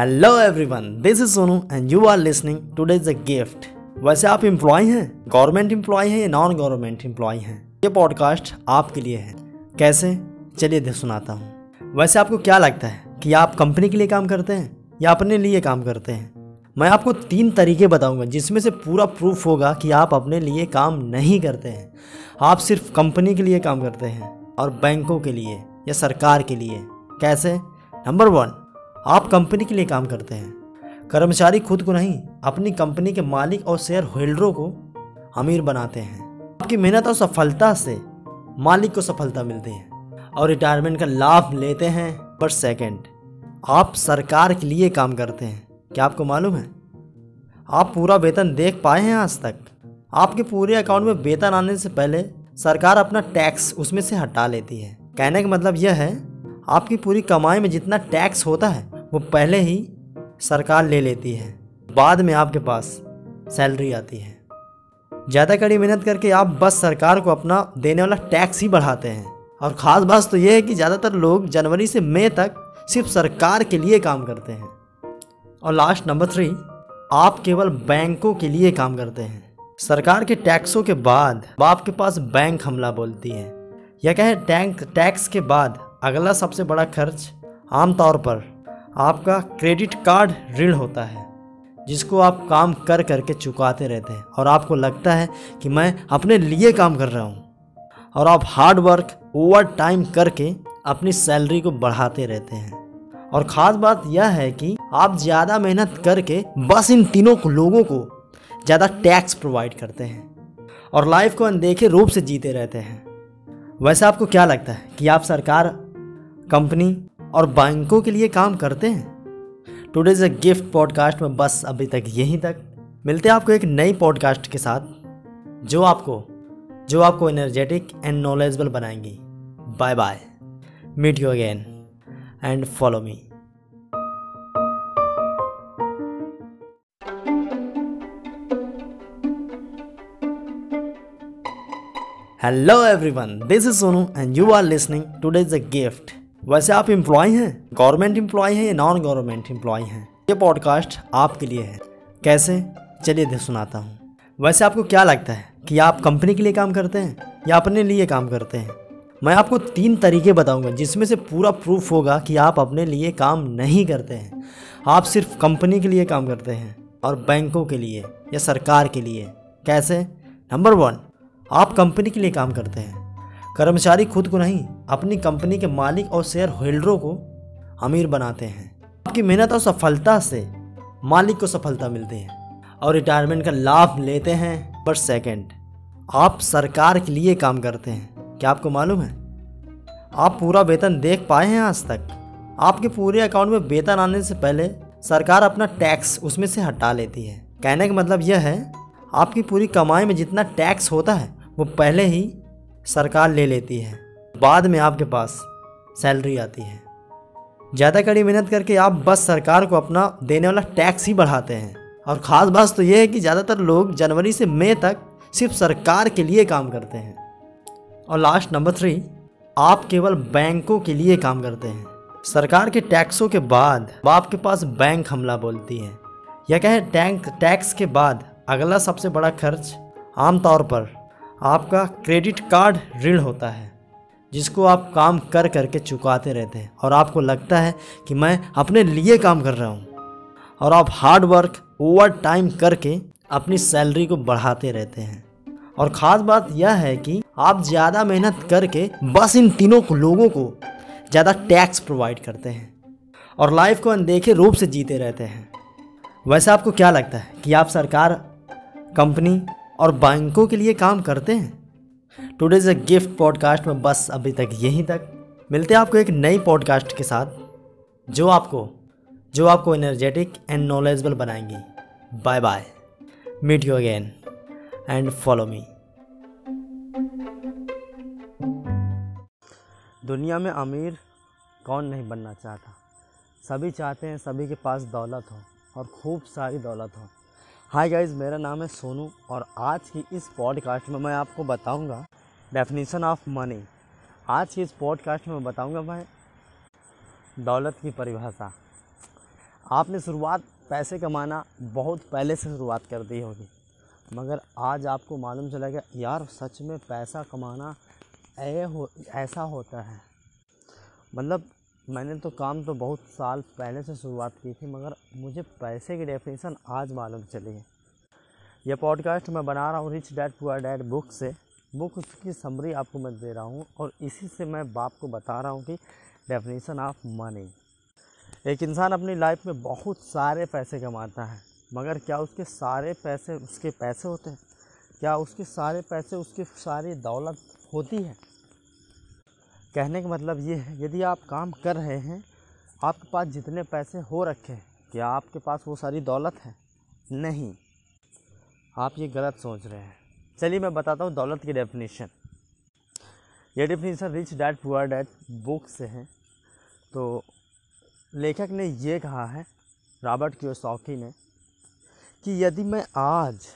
Hello everyone this is Sonu and you are listening today is a gift वैसे आप employ हैं? Government employ हैं या non government employ हैं? ये पॉडकास्ट आपके लिए है। कैसे? चलिए दे सुनाता हूँ। वैसे आपको क्या लगता है कि आप कंपनी के लिए काम करते हैं या अपने लिए काम करते हैं? मैं आपको तीन तरीके बताऊँगा जिसमें से पूरा प्रूफ होगा कि आप अपने लिए काम नहीं करते हैं। आप सिर्फ़ कंपनी के लिए काम करते हैं और बैंकों के लिए या सरकार के लिए। कैसे? नंबर वन आप कंपनी के लिए काम करते हैं। कर्मचारी खुद को नहीं, अपनी कंपनी के मालिक और शेयर होल्डरों को अमीर बनाते हैं। आपकी मेहनत और सफलता से मालिक को सफलता मिलती है और रिटायरमेंट का लाभ लेते हैं पर सेकंड आप सरकार के लिए काम करते हैं। क्या आपको मालूम है? आप पूरा वेतन देख पाए हैं आज तक। आपके पूरे अकाउंट में वेतन आने से पहले सरकार अपना टैक्स उसमें से हटा लेती है। कहने का मतलब यह है, आपकी पूरी कमाई में जितना टैक्स होता है वो पहले ही सरकार ले लेती है। बाद में आपके पास सैलरी आती है। ज़्यादा कड़ी मेहनत करके आप बस सरकार को अपना देने वाला टैक्स ही बढ़ाते हैं। और ख़ास बात तो ये है कि ज़्यादातर लोग जनवरी से मई तक सिर्फ़ सरकार के लिए काम करते हैं। और लास्ट नंबर थ्री आप केवल बैंकों के लिए काम करते हैं। सरकार के टैक्सों के बाद आपके पास बैंक हमला बोलती है। या कहें टैंक, टैक्स के बाद अगला सबसे बड़ा खर्च आमतौर पर आपका क्रेडिट कार्ड ऋण होता है, जिसको आप काम कर करके चुकाते रहते हैं। और आपको लगता है कि मैं अपने लिए काम कर रहा हूँ। और आप हार्ड वर्क ओवर टाइम करके अपनी सैलरी को बढ़ाते रहते हैं। और ख़ास बात यह है कि आप ज़्यादा मेहनत करके बस इन तीनों लोगों को ज़्यादा टैक्स प्रोवाइड करते हैं। और लाइफ को अनदेखे रूप से जीते रहते हैं। वैसे आपको क्या लगता है कि आप सरकार कंपनी और बैंकों के लिए काम करते हैं। टुडेज अ गिफ्ट पॉडकास्ट में बस अभी तक यहीं तक। मिलते हैं आपको एक नई पॉडकास्ट के साथ, जो आपको जो आपको energetic and knowledgeable बनाएँगी। Bye bye meet you again and follow me hello everyone this is Sonu and you are listening today's a gift वैसे आप एम्प्लॉय हैं? गवर्नमेंट एम्प्लॉय हैं या नॉन गवर्नमेंट एम्प्लॉय हैं? ये पॉडकास्ट आपके लिए है। कैसे? चलिए दे सुनाता हूँ। वैसे आपको क्या लगता है कि आप कंपनी के लिए काम करते हैं या अपने लिए काम करते हैं? मैं आपको तीन तरीके बताऊँगा जिसमें से पूरा प्रूफ होगा कि आप अपने लिए काम नहीं करते हैं। आप सिर्फ़ कंपनी के लिए काम करते हैं और बैंकों के लिए या सरकार के लिए। कैसे? नंबर वन आप कंपनी के लिए काम करते हैं। कर्मचारी खुद को नहीं, अपनी कंपनी के मालिक और शेयर होल्डरों को अमीर बनाते हैं। आपकी मेहनत और सफलता से मालिक को सफलता मिलती है और रिटायरमेंट का लाभ लेते हैं पर सेकंड आप सरकार के लिए काम करते हैं। क्या आपको मालूम है? आप पूरा वेतन देख पाए हैं आज तक। आपके पूरे अकाउंट में वेतन आने से पहले सरकार अपना टैक्स उसमें से हटा लेती है। कहने का मतलब यह है, आपकी पूरी कमाई में जितना टैक्स होता है, वो पहले ही सरकार ले लेती है। बाद में आपके पास सैलरी आती है। ज़्यादा कड़ी मेहनत करके आप बस सरकार को अपना देने वाला टैक्स ही बढ़ाते हैं। और ख़ास बात तो ये है कि ज़्यादातर लोग जनवरी से मई तक सिर्फ़ सरकार के लिए काम करते हैं। और लास्ट नंबर थ्री आप केवल बैंकों के लिए काम करते हैं। सरकार के टैक्सों के बाद आपके पास बैंक हमला बोलती है। या कहें टैंक, टैक्स के बाद अगला सबसे बड़ा खर्च आमतौर पर आपका क्रेडिट कार्ड ऋण होता है, जिसको आप काम कर करके चुकाते रहते हैं और आपको लगता है कि मैं अपने लिए काम कर रहा हूँ। और आप हार्ड वर्क ओवर टाइम करके अपनी सैलरी को बढ़ाते रहते हैं। और ख़ास बात यह है कि आप ज़्यादा मेहनत करके बस इन तीनों लोगों को ज़्यादा टैक्स प्रोवाइड करते हैं और लाइफ को अनदेखे रूप से जीते रहते हैं। वैसे आपको क्या लगता है कि आप सरकार कंपनी और बैंकों के लिए काम करते हैं। टुडेज अ गिफ्ट पॉडकास्ट में बस अभी तक यहीं तक। मिलते हैं आपको एक नई पॉडकास्ट के साथ, जो आपको जो आपको energetic and knowledgeable बनाएँगी। Bye bye meet you again and follow me दुनिया में अमीर कौन नहीं बनना चाहता? सभी चाहते हैं सभी के पास दौलत हो और खूब सारी दौलत हो। हाय गाइस मेरा नाम है सोनू और आज की इस पॉडकास्ट में मैं आपको बताऊँगा डेफिनेशन ऑफ़ मनी आज की इस पॉडकास्ट में मैं बताऊँगा मैं दौलत की परिभाषा. आपने शुरुआत पैसे कमाना बहुत पहले से शुरुआत कर दी होगी, मगर आज आपको मालूम चला गया यार सच में पैसा कमाना ऐ हो, ऐसा होता है. मतलब मैंने तो काम तो बहुत साल पहले से शुरुआत की थी, मगर मुझे पैसे की डेफिनेशन आज मालूम चली है। यह पॉडकास्ट मैं बना रहा हूँ rich dad poor dad book से। बुक उसकी समरी आपको मैं दे रहा हूँ और इसी से मैं बाप को बता रहा हूँ कि डेफिनेशन ऑफ़ मनी एक इंसान अपनी लाइफ में बहुत सारे पैसे कमाता है, मगर क्या उसके सारे पैसे उसके पैसे होते हैं? क्या उसके सारे पैसे उसकी सारी दौलत होती है? कहने का मतलब ये है, यदि आप काम कर रहे हैं, आपके पास जितने पैसे हो रखे हैं, क्या आपके पास वो सारी दौलत है? नहीं। आप ये गलत सोच रहे हैं। चलिए मैं बताता हूँ दौलत की डेफिनेशन ये definition rich dad poor dad book से है। तो लेखक ने ये कहा है, रॉबर्ट क्योसॉकी ने, कि यदि मैं आज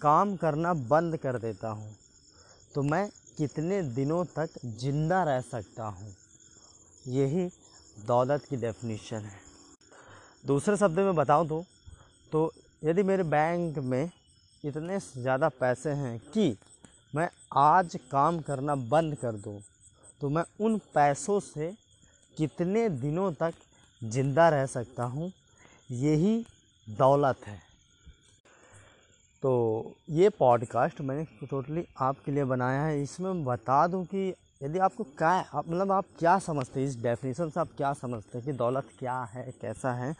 काम करना बंद कर देता हूँ तो मैं कितने दिनों तक ज़िंदा रह सकता हूँ? यही दौलत की डेफिनेशन है। दूसरे शब्द में बताऊँ तो तो यदि मेरे बैंक में इतने ज़्यादा पैसे हैं कि मैं आज काम करना बंद कर दूँ तो मैं उन पैसों से कितने दिनों तक ज़िंदा रह सकता हूँ? यही दौलत है। तो ये पॉडकास्ट मैंने टोटली आपके लिए बनाया है। इसमें मैं बता दूँ कि यदि आपको क्या आप मतलब आप क्या समझते हैं, इस डेफिनेशन से आप क्या समझते हैं कि दौलत क्या है, कैसा है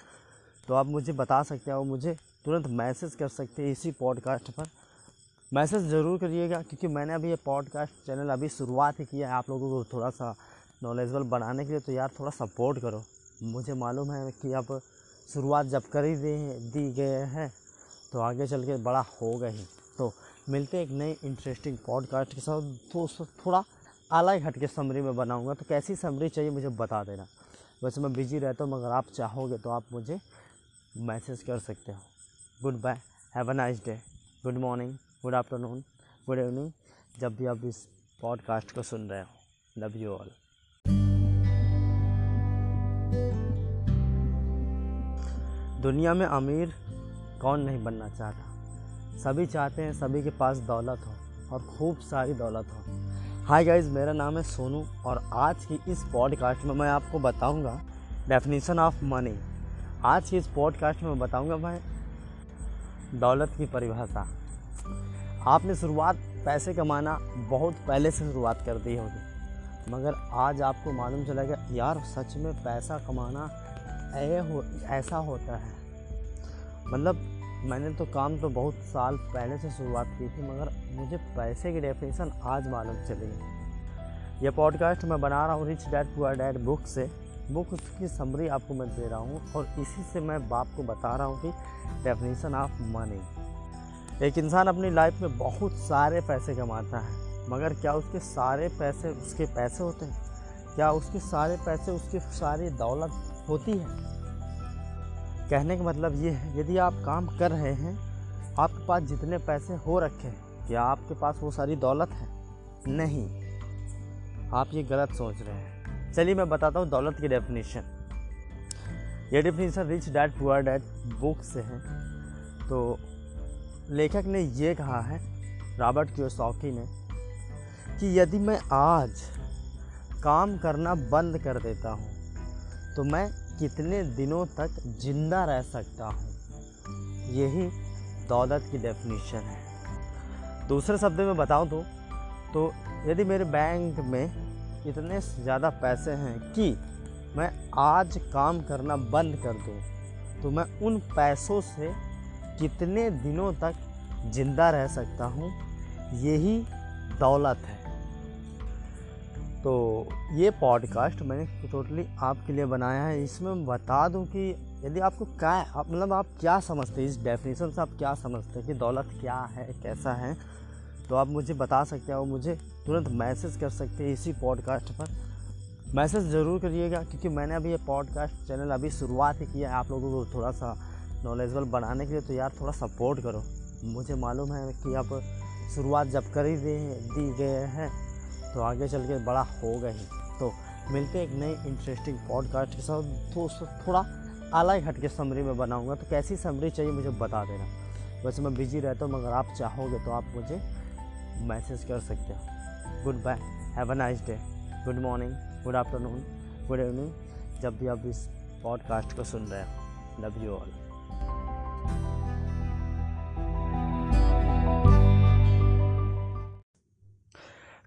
तो आप मुझे बता सकते हैं और मुझे तुरंत मैसेज कर सकते हैं इसी पॉडकास्ट पर। मैसेज ज़रूर करिएगा, क्योंकि मैंने अभी ये पॉडकास्ट चैनल अभी शुरुआत ही किया है आप लोगों को थोड़ा सा नॉलेजबल बनाने के लिए। तो यार थोड़ा सपोर्ट करो। मुझे मालूम है कि अब शुरुआत जब कर ही, दी गए हैं तो आगे चल के बड़ा होगा ही। तो मिलते एक नई इंटरेस्टिंग पॉडकास्ट के साथ। तो थोड़ा अलग हट के समरी में बनाऊँगा। तो कैसी समरी चाहिए मुझे बता देना। वैसे मैं बिज़ी रहता हूँ, मगर आप चाहोगे तो आप मुझे मैसेज कर सकते हो। Good bye have a nice day good morning good afternoon good evening जब भी आप इस पॉडकास्ट को सुन रहे हो। लव यू ऑल दुनिया में अमीर कौन नहीं बनना चाहता सभी चाहते हैं सभी के पास दौलत हो और खूब सारी दौलत हो। हाय गाइज़ मेरा नाम है सोनू और आज की इस पॉडकास्ट में मैं आपको बताऊँगा डेफिनेशन ऑफ़ मनी आज की इस पॉडकास्ट में मैं बताऊँगा भाई, दौलत की परिभाषा। आपने शुरुआत पैसे कमाना बहुत पहले से शुरुआत कर दी होगी, मगर आज आपको मालूम चला गया यार सच में पैसा कमाना ऐ हो, ऐसा होता है। मतलब मैंने तो काम तो बहुत साल पहले से शुरुआत की थी, मगर मुझे पैसे की डेफिनेशन आज मालूम चली यह पॉडकास्ट मैं बना रहा हूँ rich dad poor dad book से। बुक उसकी समरी आपको मैं दे रहा हूँ और इसी से मैं बाप को बता रहा हूँ कि डेफिनेशन ऑफ़ मनी एक इंसान अपनी लाइफ में बहुत सारे पैसे कमाता है, मगर क्या उसके सारे पैसे उसके पैसे होते हैं? क्या उसके सारे पैसे उसकी सारी दौलत होती है? कहने का मतलब ये है, यदि आप काम कर रहे हैं, आपके पास जितने पैसे हो रखे हैं, क्या आपके पास वो सारी दौलत है? नहीं। आप ये गलत सोच रहे हैं। चलिए मैं बताता हूँ दौलत की डेफिनेशन ये definition rich dad poor dad book से है। तो लेखक ने ये कहा है, रॉबर्ट क्योसॉकी ने, कि यदि मैं आज काम करना बंद कर देता हूँ तो मैं कितने दिनों तक ज़िंदा रह सकता हूँ? यही दौलत की डेफिनेशन है। दूसरे शब्द में बताऊँ तो तो यदि मेरे बैंक में इतने ज़्यादा पैसे हैं कि मैं आज काम करना बंद कर दूँ तो मैं उन पैसों से कितने दिनों तक ज़िंदा रह सकता हूँ? यही दौलत है। तो ये पॉडकास्ट मैंने टोटली आपके लिए बनाया है। इसमें बता दूँ कि यदि आपको क्या, आप मतलब आप क्या समझते हैं, इस डेफिनेशन से आप क्या समझते हैं कि दौलत क्या है, कैसा है तो आप मुझे बता सकते हैं और मुझे तुरंत मैसेज कर सकते हैं इसी पॉडकास्ट पर। मैसेज ज़रूर करिएगा, क्योंकि मैंने अभी ये पॉडकास्ट चैनल अभी शुरुआत ही किया है आप लोगों को थोड़ा सा नॉलेजबल बनाने के लिए। तो यार थोड़ा सपोर्ट करो। मुझे मालूम है कि आप शुरुआत जब कर ही दे दी गए हैं तो आगे चल के बड़ा होगा ही। तो मिलते एक नए इंटरेस्टिंग पॉडकास्ट के साथ। तो थोड़ा अलग हट के समरी में बनाऊँगा। तो कैसी समरी चाहिए मुझे बता देना। वैसे मैं बिज़ी रहता हूँ, मगर आप चाहोगे तो आप मुझे मैसेज कर सकते हो। Good bye have a nice day good morning good afternoon good evening जब भी आप इस पॉडकास्ट को सुन रहे हो। लव यू ऑल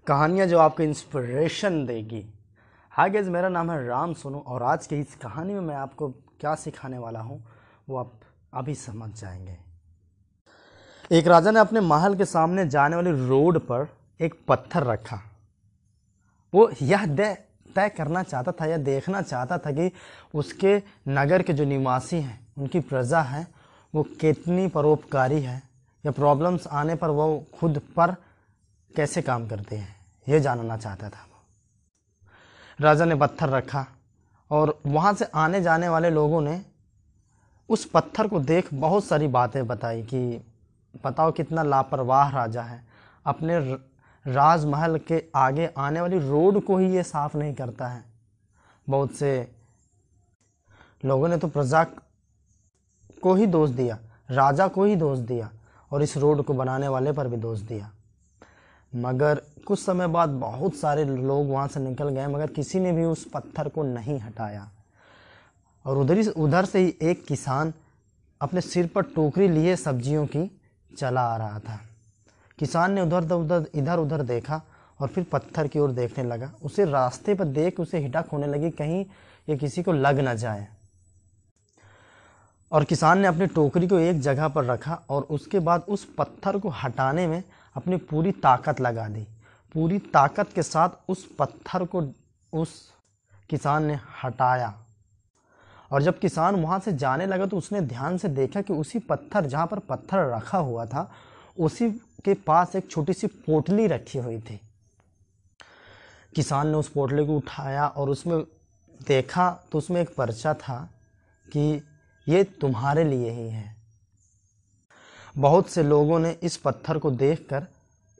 कहानियाँ जो आपको इंस्पिरेशन देगी। हाय गेज मेरा नाम है राम सोनू और आज की इस कहानी में मैं आपको क्या सिखाने वाला हूँ, वो आप अभी समझ जाएँगे। एक राजा ने अपने महल के सामने जाने वाली रोड पर एक पत्थर रखा। वो यह तय करना चाहता था या देखना चाहता था कि उसके नगर के जो निवासी हैं, उनकी प्रजा है, वो कितनी परोपकारी है, या प्रॉब्लम्स आने पर वो खुद पर कैसे काम करते हैं। ये जानना चाहता था राजा ने पत्थर रखा और वहाँ से आने जाने वाले लोगों ने उस पत्थर को देख बहुत सारी बातें बताई कि, बताओ कितना लापरवाह राजा है। अपने राजमहल के आगे आने वाली रोड को ही ये साफ़ नहीं करता है। बहुत से लोगों ने तो प्रजा को ही दोष दिया, राजा को ही दोष दिया और इस रोड को बनाने वाले पर भी दोष दिया। मगर कुछ समय बाद बहुत सारे लोग वहाँ से निकल गए, मगर किसी ने भी उस पत्थर को नहीं हटाया। और उधर ही उधर से ही एक किसान अपने सिर पर टोकरी लिए सब्जियों की चला आ रहा था। किसान ने उधर उधर इधर उधर देखा और फिर पत्थर की ओर देखने लगा। उसे रास्ते पर देख उसे हिटक होने लगी, कहीं ये किसी को लग ना जाए। और किसान ने अपनी टोकरी को एक जगह पर रखा और उसके बाद उस पत्थर को हटाने में अपनी पूरी ताकत लगा दी। पूरी ताकत के साथ उस पत्थर को, उस किसान ने हटाया। और जब किसान वहाँ से जाने लगा तो उसने ध्यान से देखा कि उसी पत्थर, जहाँ पर पत्थर रखा हुआ था, उसी के पास एक छोटी सी पोटली रखी हुई थी। किसान ने उस पोटली को उठाया और उसमें देखा तो उसमें एक पर्चा था कि ये तुम्हारे लिए ही है। बहुत से लोगों ने इस पत्थर को देखकर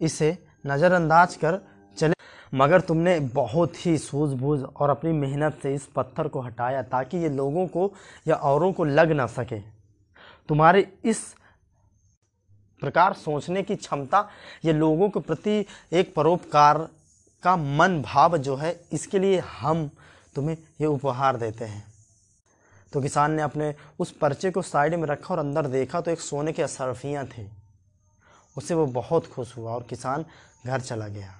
इसे नज़रअंदाज कर चले। मगर तुमने बहुत ही सूझबूझ और अपनी मेहनत से इस पत्थर को हटाया ताकि ये लोगों को या औरों को लग ना सके। तुम्हारे इस प्रकार सोचने की क्षमता ये लोगों के प्रति एक परोपकार का मन भाव जो है, इसके लिए हम तुम्हें ये उपहार देते हैं। तो किसान ने अपने उस पर्चे को साइड में रखा और अंदर देखा तो एक सोने के असरफियाँ थी। उससे वो बहुत खुश हुआ और किसान घर चला गया।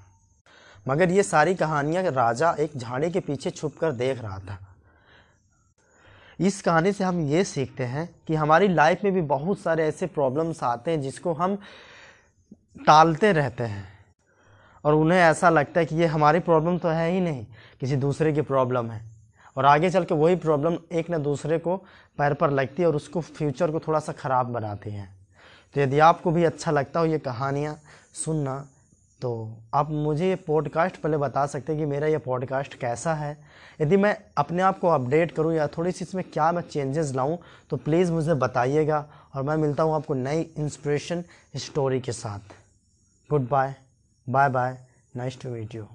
मगर ये सारी कहानियाँ राजा एक झाड़ी के पीछे छुप कर देख रहा था। इस कहानी से हम ये सीखते हैं कि हमारी लाइफ में भी बहुत सारे ऐसे प्रॉब्लम्स आते हैं जिसको हम टालते रहते हैं। और उन्हें ऐसा लगता है कि ये हमारी प्रॉब्लम तो है ही नहीं, किसी दूसरे की प्रॉब्लम है। और आगे चल के वही प्रॉब्लम एक ना दूसरे को पैर पर लगती है और उसको फ्यूचर को थोड़ा सा ख़राब बनाती हैं। तो यदि आपको भी अच्छा लगता हो ये कहानियाँ सुनना तो आप मुझे ये पॉडकास्ट पहले बता सकते हैं कि मेरा ये पॉडकास्ट कैसा है। यदि मैं अपने आप को अपडेट करूँ या थोड़ी सी इसमें क्या मैं चेंजेस लाऊँ तो प्लीज़ मुझे बताइएगा और मैं मिलता हूँ आपको नई इंस्पिरेशन स्टोरी के साथ। Good bye bye bye nice to meet you